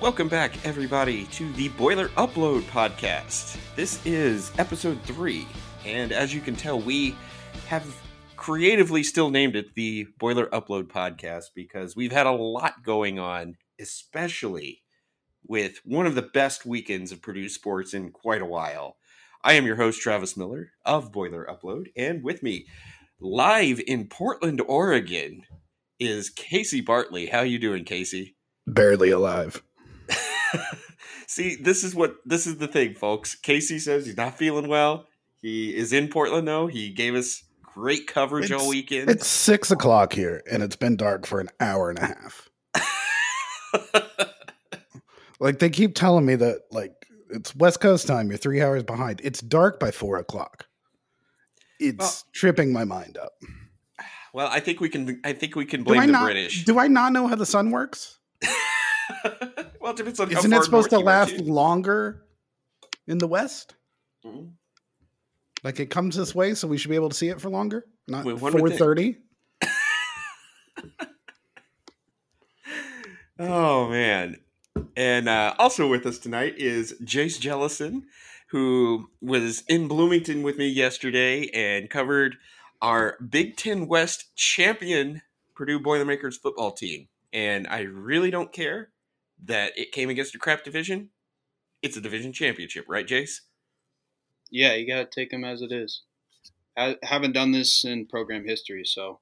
Welcome back, everybody, to the Boiler Upload podcast. This is episode three, and as you can tell, we have creatively still named it the Boiler Upload podcast because we've had a lot going on, especially with one of the best weekends of Purdue sports in quite a while. I am your host, Travis Miller of Boiler Upload, and with me, live in Portland, Oregon, is Casey Bartley. How are you doing, Casey? Barely alive. See, this is what this is the thing, folks. Casey says he's not feeling well. He is in Portland though. He gave us great coverage It's- all weekend. It's six o'clock here, and it's been dark for an hour and a half. Like they keep telling me that, like it's West Coast time. You're three hours behind. It's dark by four o'clock. It's Well- tripping my mind up. well, I think we can. I think we can blame the not? British. Do I not know how the sun works? well, it depends on how Isn't it supposed to last longer in the West? Mhm. Like it comes this way, so we should be able to see it for longer. Not Well, one would four thirty. Oh man. And uh, also with us tonight is Jace Jellison, who was in Bloomington with me yesterday and covered our Big Ten West champion Purdue Boilermakers football team. And I really don't care that it came against a crap division. It's a division championship, right, Jace? Yeah, you gotta take them as it is. I haven't done this in program history, so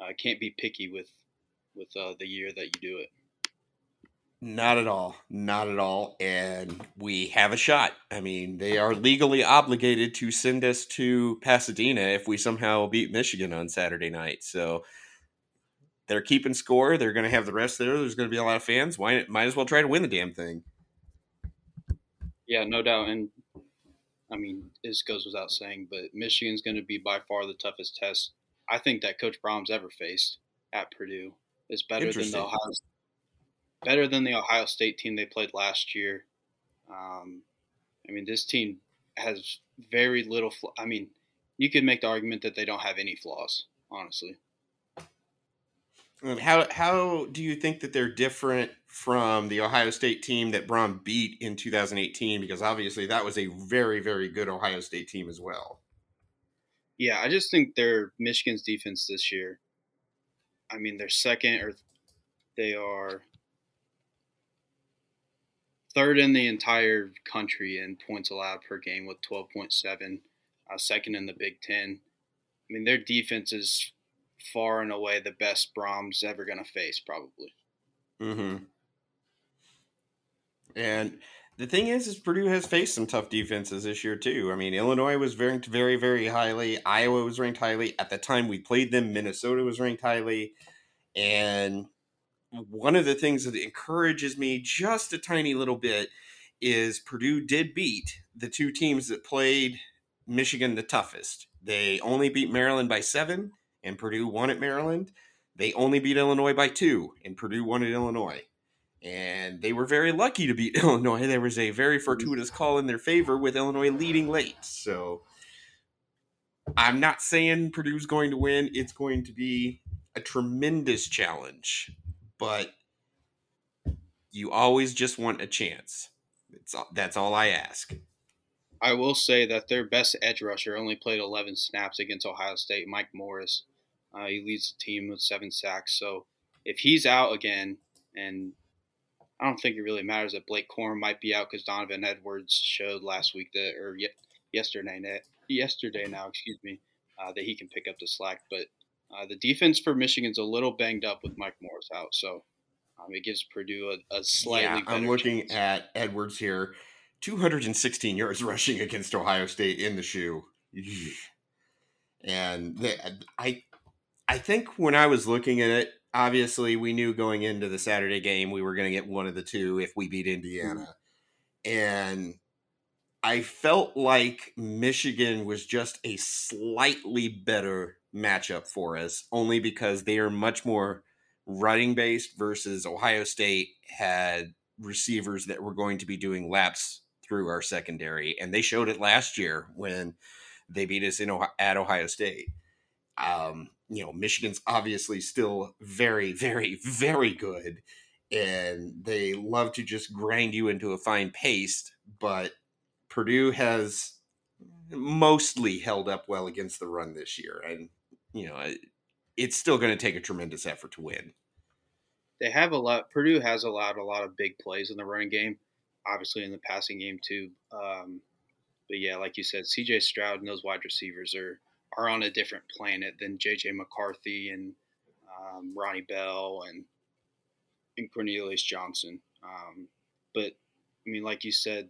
I can't be picky with with uh, the year that you do it. Not at all. Not at all. And we have a shot. I mean, they are legally obligated to send us to Pasadena if we somehow beat Michigan on Saturday night. So they're keeping score. They're going to have the rest there. There's going to be a lot of fans. Why might as well try to win the damn thing. Yeah, no doubt. And I mean, this goes without saying, but Michigan's going to be by far the toughest test I think that Coach Brohm's ever faced at Purdue. Is better than the Ohio, better than the Ohio State team they played last year. Um, I mean, this team has very little. Fl- I mean, you could make the argument that they don't have any flaws. Honestly, And how how do you think that they're different from the Ohio State team that Brohm beat in 2018? Because obviously that was a very very good Ohio State team as well. Yeah, I just think their Michigan's defense this year. I mean, they're second or they are third in the entire country in points allowed per game with 12.7, uh, second in the Big Ten. I mean, their defense is far and away the best Brohm's ever going to face, probably. Mm-hmm. And the thing is, is Purdue has faced some tough defenses this year too. I mean, Illinois was ranked very, very highly. Iowa was ranked highly at the time we played them. Minnesota was ranked highly, and one of the things that encourages me just a tiny little bit is Purdue did beat the two teams that played Michigan the toughest. They only beat Maryland by seven, and Purdue won at Maryland. They only beat Illinois by two, and Purdue won at Illinois. And they were very lucky to beat Illinois. There was a very mm-hmm. fortuitous call in their favor with Illinois leading late. So I'm not saying Purdue's going to win. It's going to be a tremendous challenge, but you always just want a chance. It's, that's all I ask. I will say that their best edge rusher only played 11 snaps against Ohio State, Mike Morris. Uh, he leads the team with seven sacks. So if he's out again, and I don't think it really matters that Blake Corum might be out because Donovan Edwards showed last week that, or ye- yesterday, na- yesterday now, excuse me, uh, that he can pick up the slack. But uh, the defense for Michigan's a little banged up with Mike Morris out, so um, it gives Purdue a, a slightly. yeah, I'm looking chance. at Edwards here. 216 yards rushing against Ohio State in the shoe. And the, I I think when I was looking at it, obviously we knew going into the Saturday game we were going to get one of the two if we beat Indiana. And I felt like Michigan was just a slightly better matchup for us, only because they are much more running based versus Ohio State had receivers that were going to be doing laps through our secondary, and they showed it last year when they beat us in Ohio, at Ohio State. Um, you know, Michigan's obviously still very, very, very good, and they love to just grind you into a fine paste. But Purdue has mostly held up well against the run this year, and you know it's still going to take a tremendous effort to win. They have a lot. Purdue has allowed a lot of big plays in the running game, obviously in the passing game too. Um, but yeah, like you said, C.J. Stroud and those wide receivers are are on a different planet than J.J. McCarthy and um, Ronnie Bell and and Cornelius Johnson. Um, but I mean, like you said,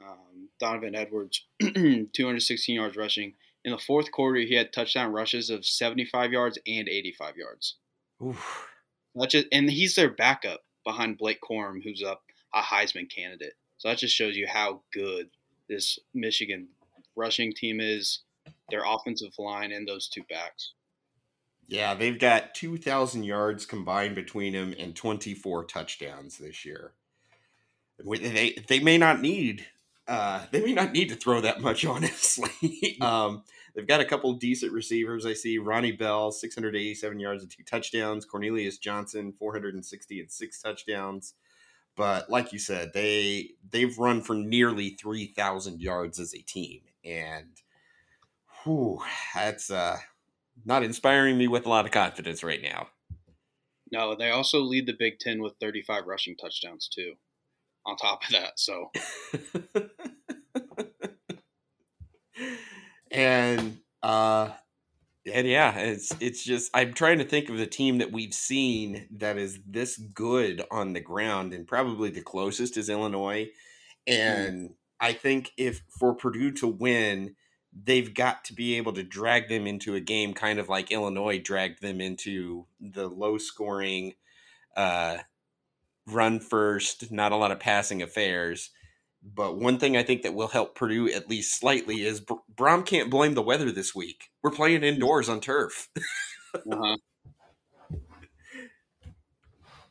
um, Donovan Edwards, 216 yards rushing. In the fourth quarter, he had touchdown rushes of 75 yards and 85 yards. Oof. That just, and he's their backup behind Blake Corum, who's up a Heisman candidate. So that just shows you how good this Michigan rushing team is, their offensive line, and those two backs. Yeah, they've got 2,000 yards combined between them and 24 touchdowns this year. They, they may not need uh, they may not need to throw that much, honestly. um, they've got a couple decent receivers. I see Ronnie Bell, 687 yards and two touchdowns. Cornelius Johnson, 460 and six touchdowns. But like you said, they they've run for nearly 3,000 yards as a team, and whew, that's uh, not inspiring me with a lot of confidence right now. No, they also lead the Big Ten with 35 rushing touchdowns too on top of that. So, and uh, and yeah, it's it's just I'm trying to think of the team that we've seen that is this good on the ground, and probably the closest is Illinois. Hmm. And mm. I think if for Purdue to win, they've got to be able to drag them into a game, kind of like Illinois dragged them into the low scoring. Uh, run first, not a lot of passing affairs. But one thing I think that will help Purdue at least slightly is Br- Brohm can't blame the weather this week. We're playing indoors on turf. uh-huh.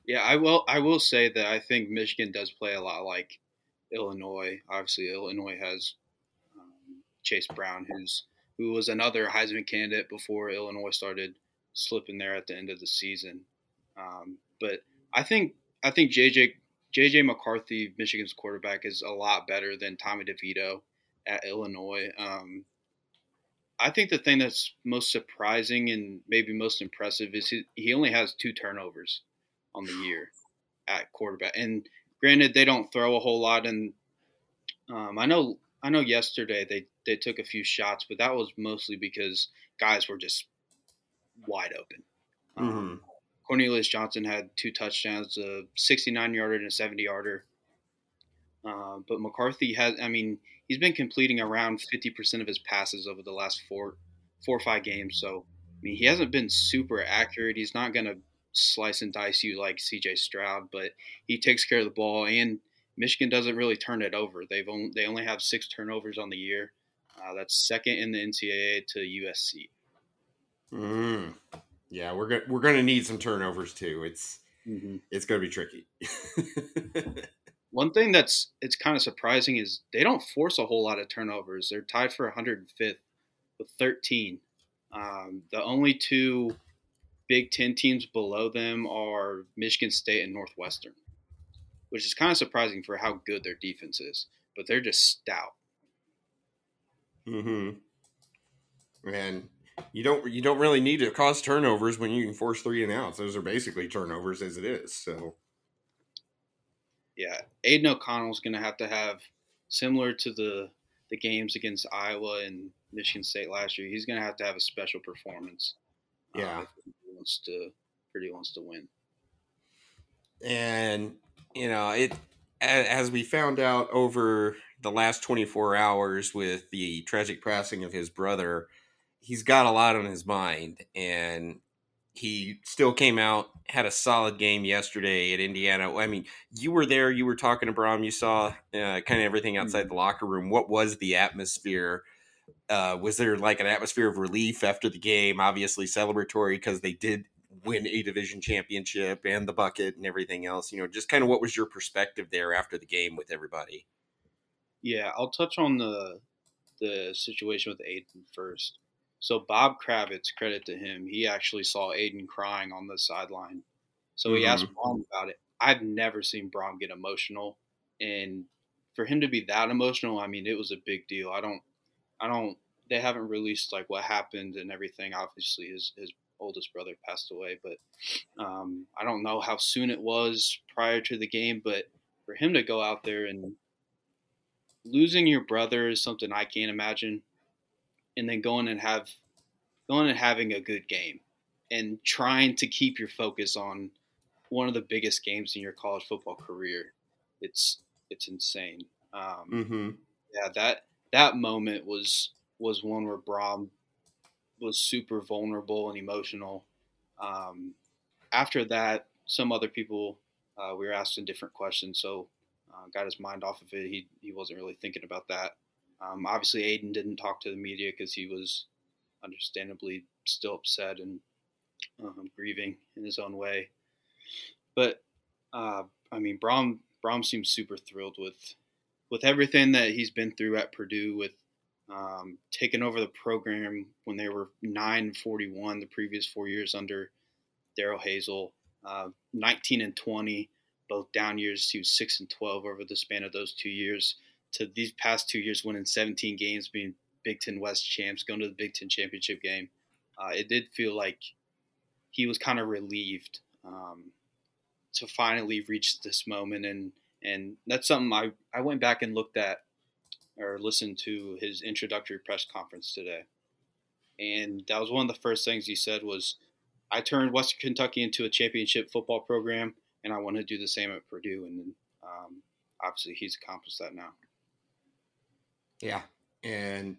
Yeah, I will. I will say that I think Michigan does play a lot like Illinois. Obviously, Illinois has Chase Brown, who's who was another Heisman candidate before Illinois started slipping there at the end of the season. Um, but I think I think JJ JJ McCarthy, Michigan's quarterback, is a lot better than Tommy DeVito at Illinois. Um, I think the thing that's most surprising and maybe most impressive is he, he only has two turnovers on the year at quarterback. And granted, they don't throw a whole lot. And um, I know I know yesterday they they took a few shots, but that was mostly because guys were just wide open. Um, mm-hmm. Cornelius Johnson had two touchdowns, a 69 yarder and a 70 yarder. Uh, but McCarthy has, I mean, he's been completing around 50% of his passes over the last four, four or five games. So, I mean, he hasn't been super accurate. He's not going to slice and dice you like CJ Stroud, but he takes care of the ball. And Michigan doesn't really turn it over. They've only, they only have six turnovers on the year. Uh, that's second in the NCAA to USC. Mm. Yeah, we're gonna we're gonna need some turnovers too. It's mm-hmm. it's gonna be tricky. One thing that's it's kind of surprising is they don't force a whole lot of turnovers. They're tied for 105th with 13. Um, the only two Big Ten teams below them are Michigan State and Northwestern, which is kind of surprising for how good their defense is. But they're just stout. Mm hmm. And you don't you don't really need to cause turnovers when you can force three and outs. Those are basically turnovers as it is. So yeah, Aidan O'Connell's going to have to have similar to the the games against Iowa and Michigan State last year. He's going to have to have a special performance. Uh, yeah, uh, he wants to pretty wants to win. And you know it as we found out over the last 24 hours with the tragic passing of his brother he's got a lot on his mind, and he still came out had a solid game yesterday at Indiana. I mean, you were there, you were talking to brom you saw uh, kind of everything outside mm-hmm. the locker room. What was the atmosphere? Uh, was there like an atmosphere of relief after the game? Obviously celebratory because they did win a division championship and the bucket and everything else. You know, just kind of what was your perspective there after the game with everybody? Yeah, I'll touch on the the situation with Aidan first. So Bob Kravitz, credit to him, he actually saw Aidan crying on the sideline. So he mm-hmm. asked Brohm about it. I've never seen Brohm get emotional, and for him to be that emotional, I mean, it was a big deal. I don't, I don't. They haven't released like what happened and everything. Obviously, his his oldest brother passed away, but um, I don't know how soon it was prior to the game. But for him to go out there and losing your brother is something I can't imagine, and then going and have going and having a good game and trying to keep your focus on one of the biggest games in your college football career. It's it's insane. Um, Mm-hmm. Yeah, that that moment was was one where Brohm was super vulnerable and emotional. Um, after that, some other people uh, we were asking different questions, so uh, got his mind off of it. He he wasn't really thinking about that. Um, obviously, Aidan didn't talk to the media because he was understandably still upset and um, grieving in his own way. But uh, I mean, Brohm Brohm seems super thrilled with with everything that he's been through at Purdue, with um, taking over the program when they were nine forty one the previous four years under Darrell Hazell, uh, nineteen and twenty, both down years. He was six and twelve over the span of those two years. To these past two years, winning seventeen games, being Big Ten West champs, going to the Big Ten championship game. Uh, it did feel like he was kind of relieved um, to finally reach this moment, and and that's something I I went back and looked at or listened to his introductory press conference today, and that was one of the first things he said was, "I turned Western Kentucky into a championship football program, and I want to do the same at Purdue." And um, obviously, he's accomplished that now. Yeah, and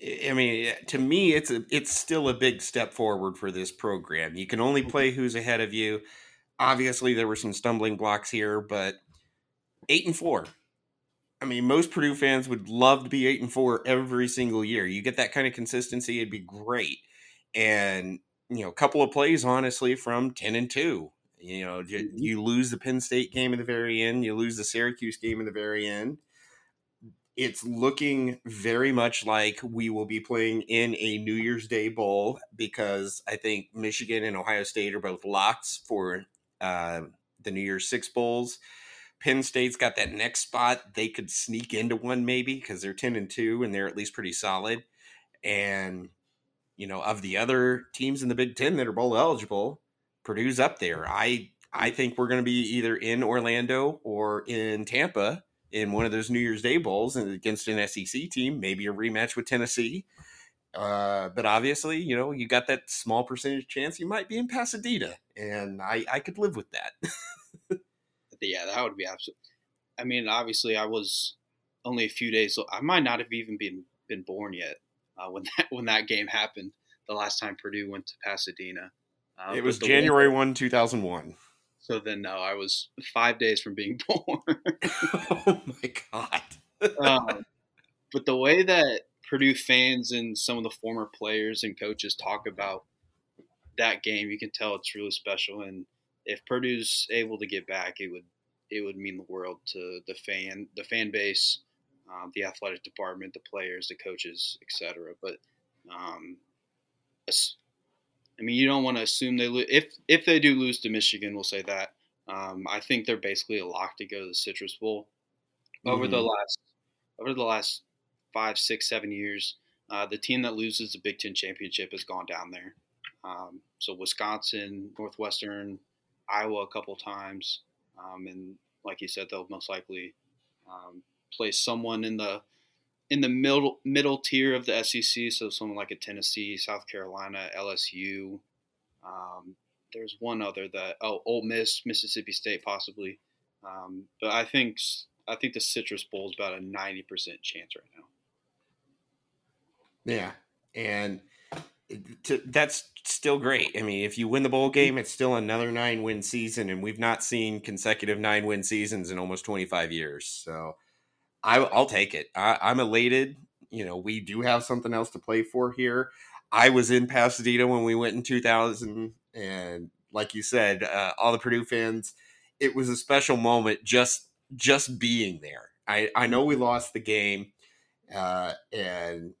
I mean, to me, it's a it's still a big step forward for this program. You can only play who's ahead of you. Obviously, there were some stumbling blocks here, but eight and four. I mean, most Purdue fans would love to be eight and four every single year. You get that kind of consistency, it'd be great. And you know, a couple of plays, honestly, from ten and two. You know, you lose the Penn State game in the very end. You lose the Syracuse game in the very end it's looking very much like we will be playing in a New Year's Day bowl because I think Michigan and Ohio State are both locks for uh, the New Year's Six bowls. Penn State's got that next spot; they could sneak into one maybe because they're ten and two and they're at least pretty solid. And you know, of the other teams in the Big Ten that are bowl eligible, Purdue's up there. I I think we're going to be either in Orlando or in Tampa in one of those New Year's Day bowls and against an SEC team, maybe a rematch with Tennessee. Uh, but obviously, you know, you got that small percentage chance you might be in Pasadena, and I I could live with that. yeah, that would be absolute. I mean, obviously, I was only a few days. I might not have even been been born yet uh, when that when that game happened. The last time Purdue went to Pasadena, uh, it was January one, two thousand one. So then, no, I was five days from being born. oh my god! um, but the way that Purdue fans and some of the former players and coaches talk about that game, you can tell it's really special. And if Purdue's able to get back, it would it would mean the world to the fan, the fan base, uh, the athletic department, the players, the coaches, etc. But um, I mean, you don't want to assume they lose. If if they do lose to Michigan, we'll say that. Um, I think they're basically a lock to go to the Citrus Bowl. Over mm-hmm. the last over the last five, six, seven years, uh, the team that loses the Big Ten championship has gone down there. Um, so Wisconsin, Northwestern, Iowa a couple times, um, and like you said, they'll most likely um, play someone in the in the middle middle tier of the SEC, so someone like a Tennessee, South Carolina, LSU. Um, there's one other that oh, Ole Miss, Mississippi State, possibly. Um, but I think I think the Citrus Bowl is about a ninety percent chance right now. Yeah, and to, that's still great. I mean, if you win the bowl game, it's still another nine win season, and we've not seen consecutive nine win seasons in almost twenty five years. So I, will take it. I, I'm elated. You know, we do have something else to play for here. I was in Pasadena when we went in 2000, and like you said, uh, all the Purdue fans, it was a special moment just just being there. I I know we lost the game, uh, and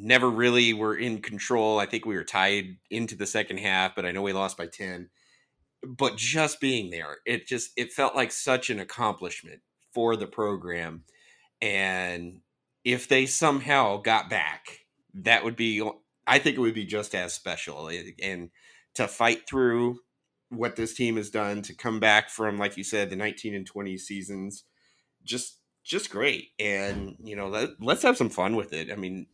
never really were in control. I think we were tied into the second half, but I know we lost by ten. but just being there, it just it felt like such an accomplishment for the program. And if they somehow got back, that would be I think it would be just as special. Eh, and to fight through what this team has done to come back from, like you said, the 19 and 20 seasons, just just great. And you know, let, let's have some fun with it. I mean,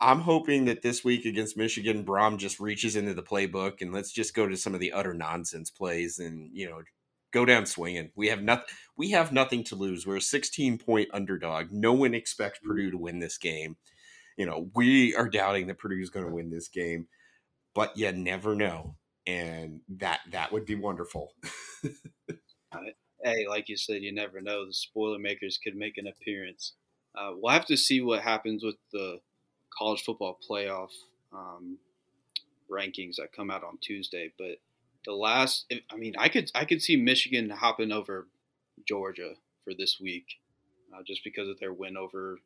I'm hoping that this week against Michigan, Brohm just reaches into the playbook and let's just go to some of the utter nonsense plays and you know go down swinging. We have nothing. We have nothing to lose. We're a 16 point underdog. No one expects Purdue to win this game. You know, we are doubting that Purdue is going to win this game, but you never know, and that that would be wonderful. hey, like you said, you never know. The spoiler makers could make an appearance. Uh, we'll have to see what happens with the college football playoff um, rankings that come out on Tuesday. But the last, I mean, I could I could see Michigan hopping over Georgia for this week, uh, just because of their win over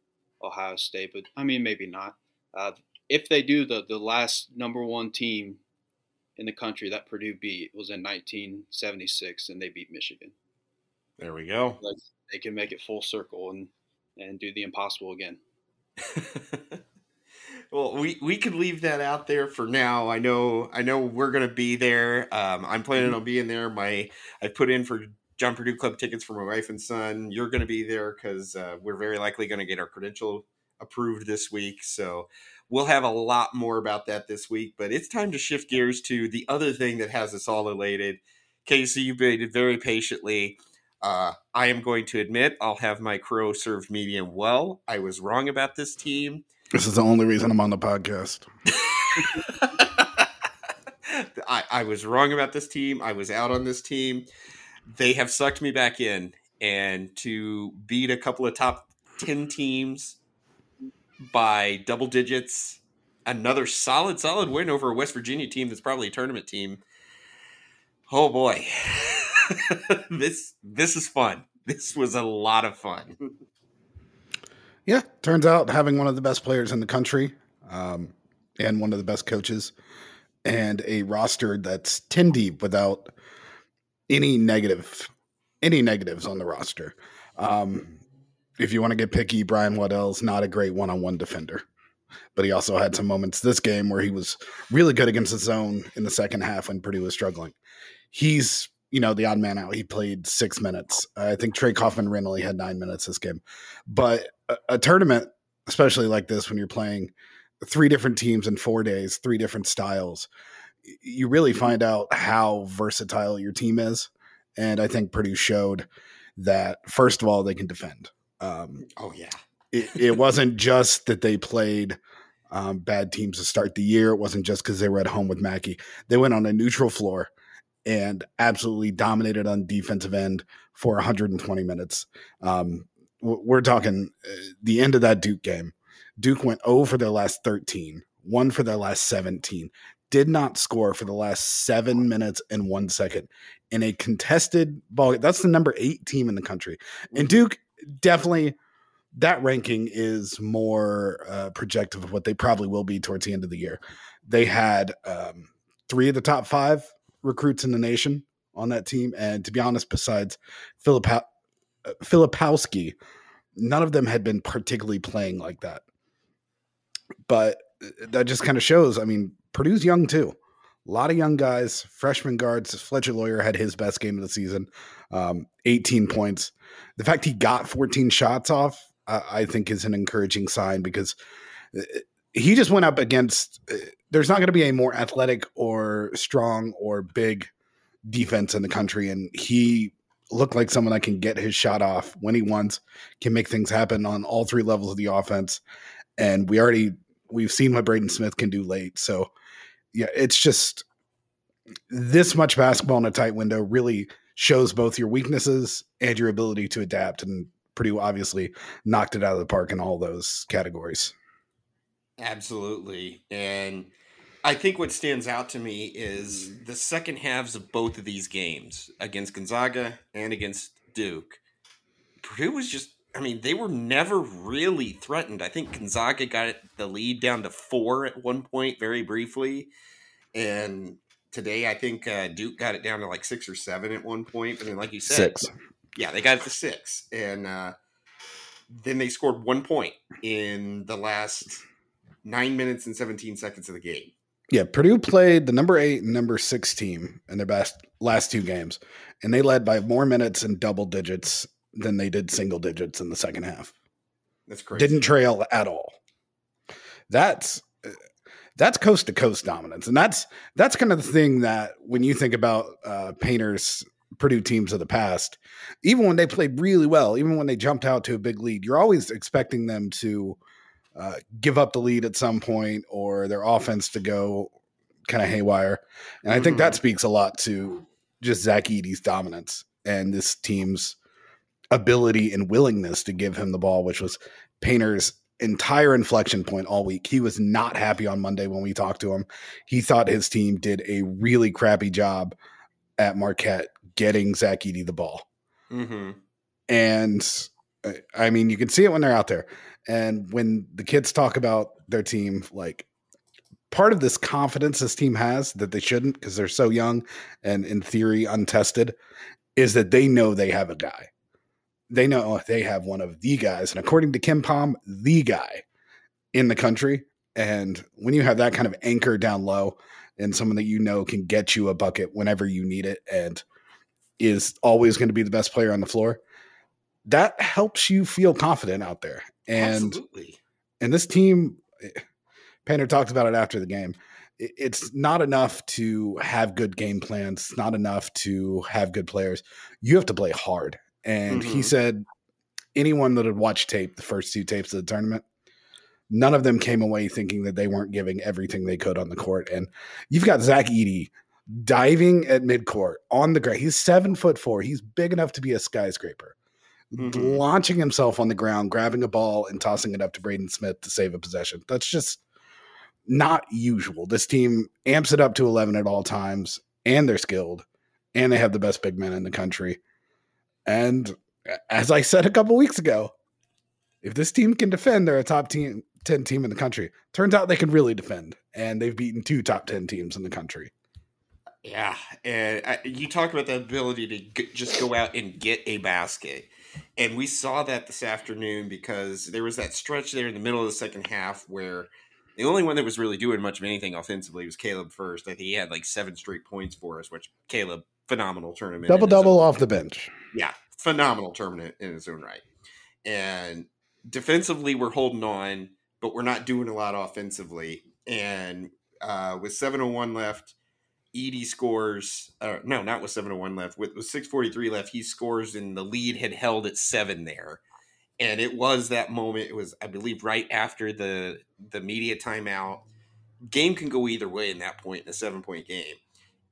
Ohio State. But I mean, maybe not. Uh, if they do, the the last number one team in the country that Purdue beat was in 1976, and they beat Michigan. There we go. Like they can make it full circle and and do the impossible again. well, we we could leave that out there for now. I know I know we're gonna be there. Um, I'm planning on being there. My I put in for John Purdue Club tickets for my wife and son. You're gonna be there because uh, we're very likely gonna get our credential approved this week. So we'll have a lot more about that this week. But it's time to shift gears to the other thing that has us all elated. Casey, you've waited very patiently. Uh, I am going to admit I'll have my crow served medium well. I was wrong about this team. This is the only reason I'm on the podcast. I, I was wrong about this team. I was out on this team. They have sucked me back in, and to beat a couple of top 10 teams by double digits, another solid, solid win over a West Virginia team that's probably a tournament team. Oh boy. this this is fun. This was a lot of fun. Yeah, turns out having one of the best players in the country um, and one of the best coaches and a roster that's 10 deep without any negative any negatives on the roster. Um, if you want to get picky, Brian Waddell's not a great one-on-one defender. But he also had some moments this game where he was really good against the zone in the second half when Purdue was struggling. He's you know, the odd man out. He played six minutes. I think Trey Kaufman randomly had nine minutes this game. But a, a, tournament, especially like this, when you're playing three different teams in four days, three different styles, you really find out how versatile your team is. And I think Purdue showed that, first of all, they can defend. Um, oh, yeah. it, it wasn't just that they played. Um, bad teams to start the year. It wasn't just because they were at home with Mackey. They went on a neutral floor and absolutely dominated on defensive end for 120 minutes. Um, we're talking uh, the end of that Duke game. Duke went 0 for their last 13, 1 for their last 17, did not score for the last seven minutes and one second in a contested ball. That's the number eight team in the country. And Duke definitely, that ranking is more uh, projective of what they probably will be towards the end of the year. They had um, three of the top five recruits in the nation on that team. And to be honest, besides Philip uh, Filipowski, none of them had been particularly playing like that. But uh, that just kind of shows. I mean, Purdue's young too. A lot of young guys, freshman guards. Fletcher Loyer had his best game of the season, um, 18 points. The fact he got 14 shots off, I think, is an encouraging sign because uh, he just went up against. Uh, there's not going to be a more athletic or strong or big defense in the country, and he looked like someone that can get his shot off when he wants, can make things happen on all three levels of the offense. And we already we've seen what Braden Smith can do late. So yeah, it's just this much basketball in a tight window really shows both your weaknesses and your ability to adapt. And Purdue obviously knocked it out of the park in all those categories. Absolutely. And I think what stands out to me is mm-hmm. the second halves of both of these games against Gonzaga and against Duke. Purdue was just, I mean, they were never really threatened. I think Gonzaga got the lead down to four at one point, very briefly. And today. I think uh, Duke got it down to like six or seven at one point, but then, like you said, Six. yeah, they got it to six, and uh, then they scored one point in the last nine minutes and seventeen seconds of the game. Yeah, Purdue played the number eight and number six team in their best last two games, and they led by more minutes in double digits than they did single digits in the second half. That's crazy. Didn't trail at all. That's that's coast to coast dominance, and that's that's kind of the thing that when you think about uh, Painter's Purdue teams of the past, even when they played really well, even when they jumped out to a big lead, you're always expecting them to uh, give up the lead at some point or their offense to go kind of haywire. And I think that speaks a lot to just Zach Edey's dominance and this team's ability and willingness to give him the ball, which was Painter's entire inflection point all week. He was not happy on Monday when we talked to him. He thought his team did a really crappy job at Marquette getting Zach Edey the ball. Mm-hmm. And uh, I mean, you can see it when they're out there. And when the kids talk about their team, like part of this confidence this team has that they shouldn't because they're so young and in theory untested is that they know they have a guy. They know they have one of the guys. And according to KenPom, the guy in the country. And when you have that kind of anchor down low and someone that you know can get you a bucket whenever you need it and is always going to be the best player on the floor, that helps you feel confident out there. And Absolutely. and this team, Painter talked about it after the game. It's not enough to have good game plans. It's not enough to have good players. You have to play hard. And he Mhm. said, anyone that had watched tape, the first two tapes of the tournament, none of them came away thinking that they weren't giving everything they could on the court. And you've got Zach Edey diving at midcourt on the ground. He's seven foot four. He's big enough to be a skyscraper. Mhm. Launching himself on the ground, grabbing a ball and tossing it up to Braden Smith to save a possession. That's just not usual. This team amps it up to 11 at all times, and they're skilled, and they have the best big men in the country. And as I said a couple weeks ago, if this team can defend, they're a top team, 10 team in the country. Turns out they can really defend, and they've beaten two top 10 teams in the country. Yeah, and I, you talk about the ability to g- just go out and get a basket, and we saw that this afternoon because there was that stretch there in the middle of the second half where the only one that was really doing much of anything offensively was Caleb. Furst, I think he had like seven straight points for us, which Caleb phenomenal tournament, Double double off the bench. yeah, phenomenal tournament in his own right. And defensively, we're holding on, but we're not doing a lot offensively. And uh, with 701 left, Edey scores. Uh, no, not with 701 left. With, with 643 left, he scores, and the lead had held at seven there. And it was that moment. It was, I believe, right after the the media timeout. Game can go either way in that point in a seven point game.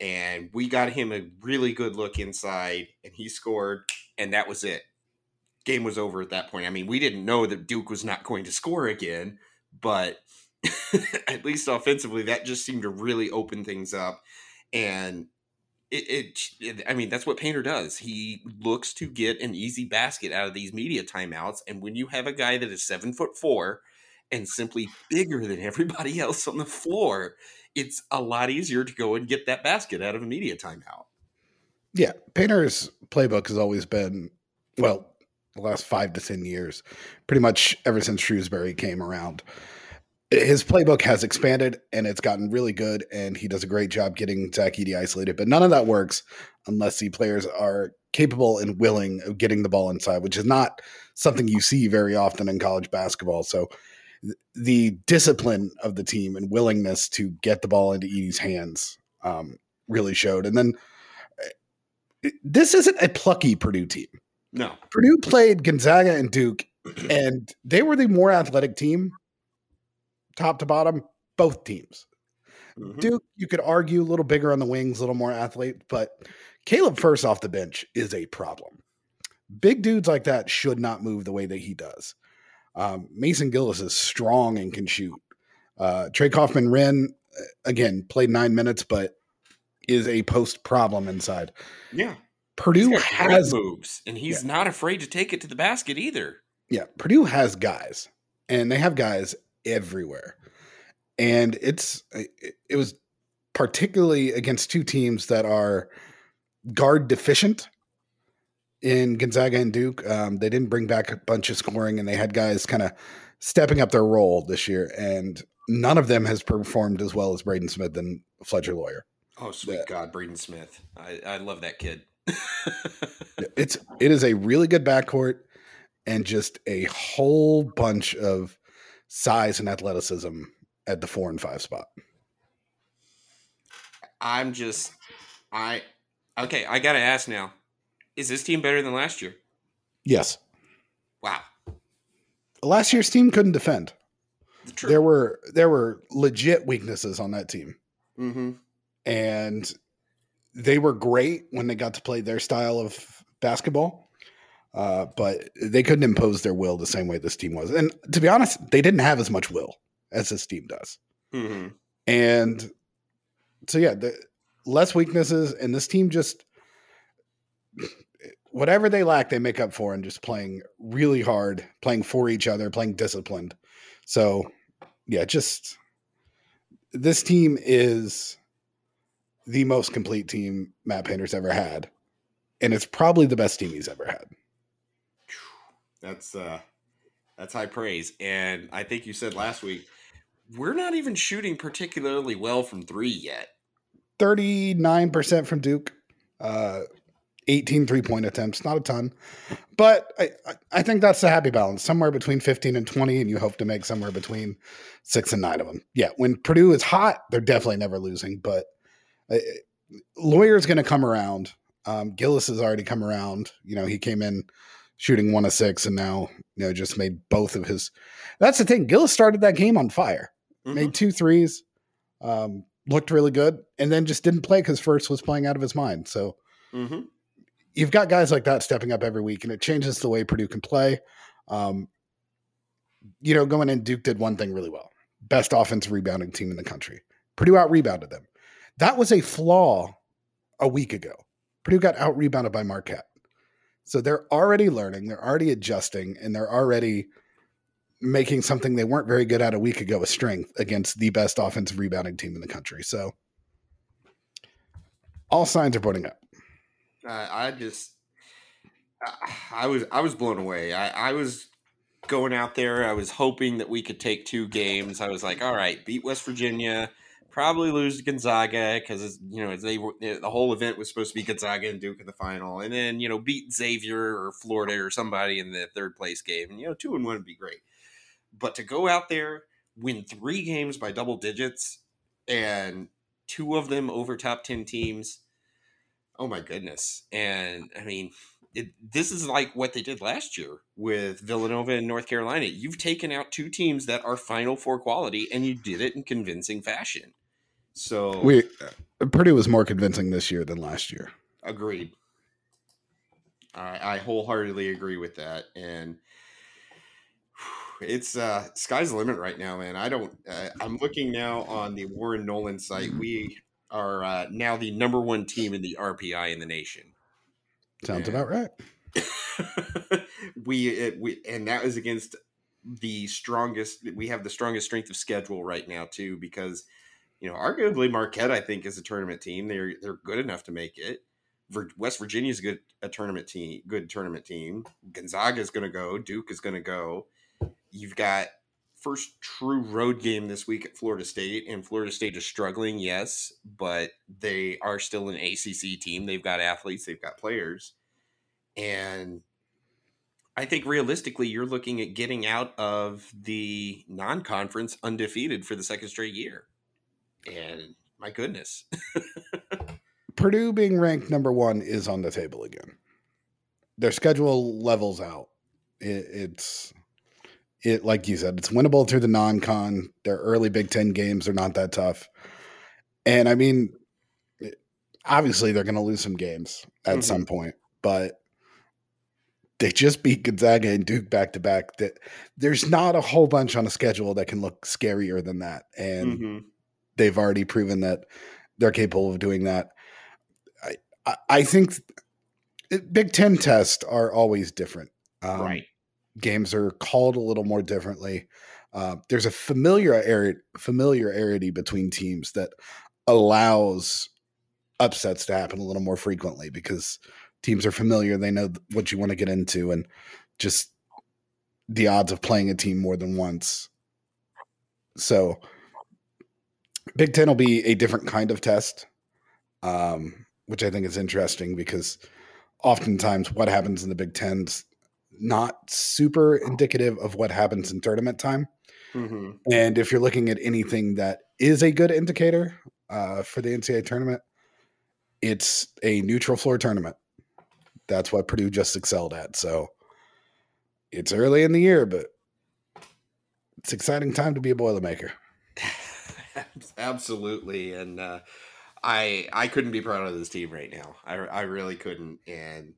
And we got him a really good look inside, and he scored, and that was it. Game was over at that point. I mean, we didn't know that Duke was not going to score again, but at least offensively, that just seemed to really open things up. And it, it, I mean, that's what Painter does. He looks to get an easy basket out of these media timeouts. And when you have a guy that is seven foot four and simply bigger than everybody else on the floor, it's a lot easier to go and get that basket out of a media timeout. Yeah, Painter's playbook has always been, well, the last five to 10 years, pretty much ever since Shrewsberry came around. His playbook has expanded and it's gotten really good, and he does a great job getting Zach Edey isolated. But none of that works unless the players are capable and willing of getting the ball inside, which is not something you see very often in college basketball. So the discipline of the team and willingness to get the ball into Edey's hands um, really showed. And then this isn't a plucky Purdue team. No. Purdue played Gonzaga and Duke, and they were the more athletic team, top to bottom, both teams. Mhm. Duke, you could argue a little bigger on the wings, a little more athlete, but Caleb Furst off the bench is a problem. Big dudes like that should not move the way that he does. Um, Mason Gillis is strong and can shoot. Uh, Trey Kaufman-Renn, uh, again, played nine minutes, but is a post problem inside. Yeah. Purdue has moves, and he's not afraid to take it to the basket either. yeah, Purdue has guys, and they have guys everywhere. And it's it, it was particularly against two teams that are guard deficient in Gonzaga and Duke. Um, they didn't bring back a bunch of scoring, and they had guys kind of stepping up their role this year. And none of them has performed as well as Braden Smith and Fletcher Loyer. Oh, sweet yeah. God, Braden Smith! I, I love that kid. it's it is a really good backcourt and just a whole bunch of size and athleticism at the four and five spot. I'm just I okay, I gotta ask now. Is this team better than last year? Yes. Wow. Last year's team couldn't defend. True. There were there were legit weaknesses on that team. Mm-hmm. And they were great when they got to play their style of basketball. Uh, but they couldn't impose their will the same way this team was. And to be honest, they didn't have as much will as this team does. Mm-hmm. And so, yeah, the less weaknesses, and this team just whatever they lack, they make up for, and just playing really hard, playing for each other, playing disciplined. So, yeah, just this team is the most complete team Matt Painter's ever had, and it's probably the best team he's ever had. That's uh that's high praise. And I think you said last week we're not even shooting particularly well from 3 yet. 39% from Duke. Uh 18 three point attempts, not a ton, but I, I think that's the happy balance, somewhere between 15 and 20, and you hope to make somewhere between six and nine of them. Yeah, when Purdue is hot, they're definitely never losing, but uh, Loyer's going to come around. Um, Gillis has already come around. You know, he came in shooting one of six, and now you know just made both of his. That's the thing. Gillis started that game on fire, mm-hmm. made two threes, um, looked really good, and then just didn't play because Furst was playing out of his mind. So mm-hmm. you've got guys like that stepping up every week, and it changes the way Purdue can play. Um, you know, going in, Duke did one thing really well: best offensive rebounding team in the country. Purdue out rebounded them. That was a flaw a week ago. Purdue got out rebounded by Marquette. So they're already learning, they're already adjusting, and they're already making something they weren't very good at a week ago a strength against the best offensive rebounding team in the country. So all signs are pointing up. Uh, I just, I was, I was blown away. I, I was going out there. I was hoping that we could take two games. I was like, all right, beat West Virginia probably lose to Gonzaga because you know they the whole event was supposed to be Gonzaga and Duke in the final, and then you know beat Xavier or Florida or somebody in the third place game, and you know two and one would be great. But to go out there, win three games by double digits, and two of them over top ten teams, oh my goodness! And I mean. It, this is like what they did last year with Villanova and North Carolina. You've taken out two teams that are Final Four quality, and you did it in convincing fashion. So we uh, Purdue was more convincing this year than last year. Agreed. I, I wholeheartedly agree with that, and it's uh sky's the limit right now, man. I don't. Uh, I'm looking now on the Warren Nolan site. We are uh, now the number one team in the RPI in the nation. Sounds and about right. we it, we and that is against the strongest. We have the strongest strength of schedule right now too, because you know, arguably Marquette, I think, is a tournament team. They're they're good enough to make it. West Virginia is good a tournament team, good tournament team. Gonzaga is going to go. Duke is going to go. You've got first true road game this week at Florida State, and Florida State is struggling, yes, but they are still an ACC team. They've got athletes, they've got players, and I think realistically, you're looking at getting out of the non-conference undefeated for the second straight year and my goodness. Purdue being ranked number one is on the table again. Their schedule levels out. It, it's it like you said, it's winnable through the non-con. Their early Big Ten games are not that tough, and I mean, obviously they're going to lose some games at mm-hmm. some point, but they just beat Gonzaga and Duke back to back. That there's not a whole bunch on a schedule that can look scarier than that, and. Mm-hmm they've already proven that they're capable of doing that. I I, I think Big Ten tests are always different. Um, right. Games are called a little more differently. Uh, there's a familiar familiarity between teams that allows upsets to happen a little more frequently because teams are familiar. They know what you want to get into, and just the odds of playing a team more than once. So, Big Ten will be a different kind of test, um, which I think is interesting because oftentimes what happens in the Big Ten's not super indicative of what happens in tournament time. Mm-hmm. And if you're looking at anything that is a good indicator uh, for the NCAA tournament, it's a neutral floor tournament. That's what Purdue just excelled at. So it's early in the year, but it's exciting time to be a Boilermaker. Absolutely, and uh, I I couldn't be proud of this team right now. I I really couldn't, and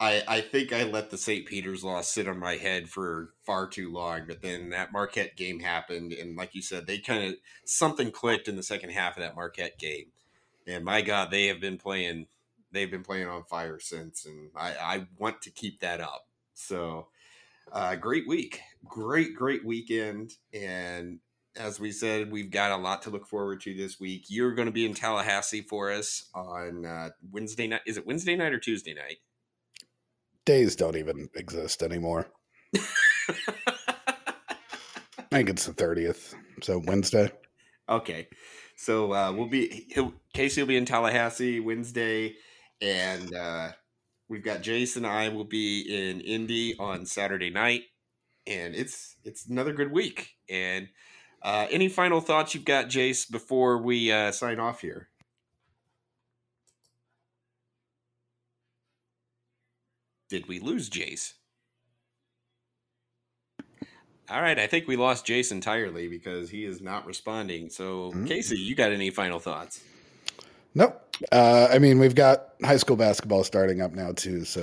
I I think I let the St. Peter's loss sit on my head for far too long. But then that Marquette game happened, and like you said, they kind of something clicked in the second half of that Marquette game, and my God, they have been playing they've been playing on fire since, and I I want to keep that up. So uh, great week, great, great weekend. And as we said, we've got a lot to look forward to this week. You're going to be in Tallahassee for us on uh, Wednesday night. Is it Wednesday night or Tuesday night? Days don't even exist anymore. I think it's the 30th. So Wednesday. Okay. So uh, we'll be, Casey will be in Tallahassee Wednesday. And uh, We've got Jason. And I will be in Indy on Saturday night, and it's it's another good week. And uh, any final thoughts you've got, Jace, before we uh, sign off here? Did we lose Jace? All right, I think we lost Jace entirely because he is not responding. So, mm-hmm. Casey, you got any final thoughts? Nope. Uh, I mean, we've got high school basketball starting up now too, so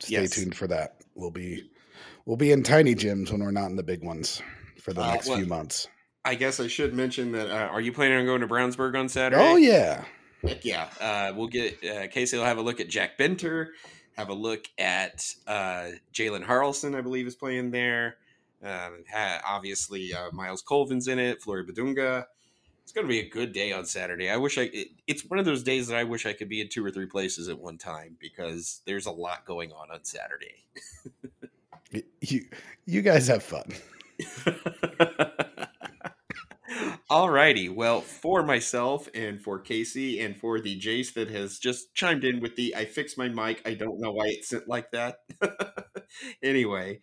stay yes. tuned for that. We'll be we'll be in tiny gyms when we're not in the big ones for the uh, next well, few months. I guess I should mention that. Uh, are you planning on going to Brownsburg on Saturday? Oh yeah, Heck yeah. Uh, we'll get uh, Casey. will have a look at Jack Benter. Have a look at uh, Jalen Haralson. I believe is playing there. Um, obviously, uh, Myles Colvin's in it. Flory Bidunga it's going to be a good day on Saturday. I wish I. It, it's one of those days that I wish I could be in two or three places at one time because there's a lot going on on Saturday. you you guys have fun. All righty. Well, for myself and for Casey and for the Jace that has just chimed in with the I fixed my mic. I don't know why it sent like that. anyway,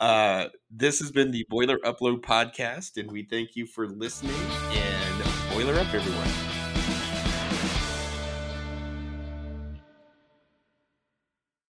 uh, this has been the Boiler Upload podcast, and we thank you for listening. And Boiler up, everyone.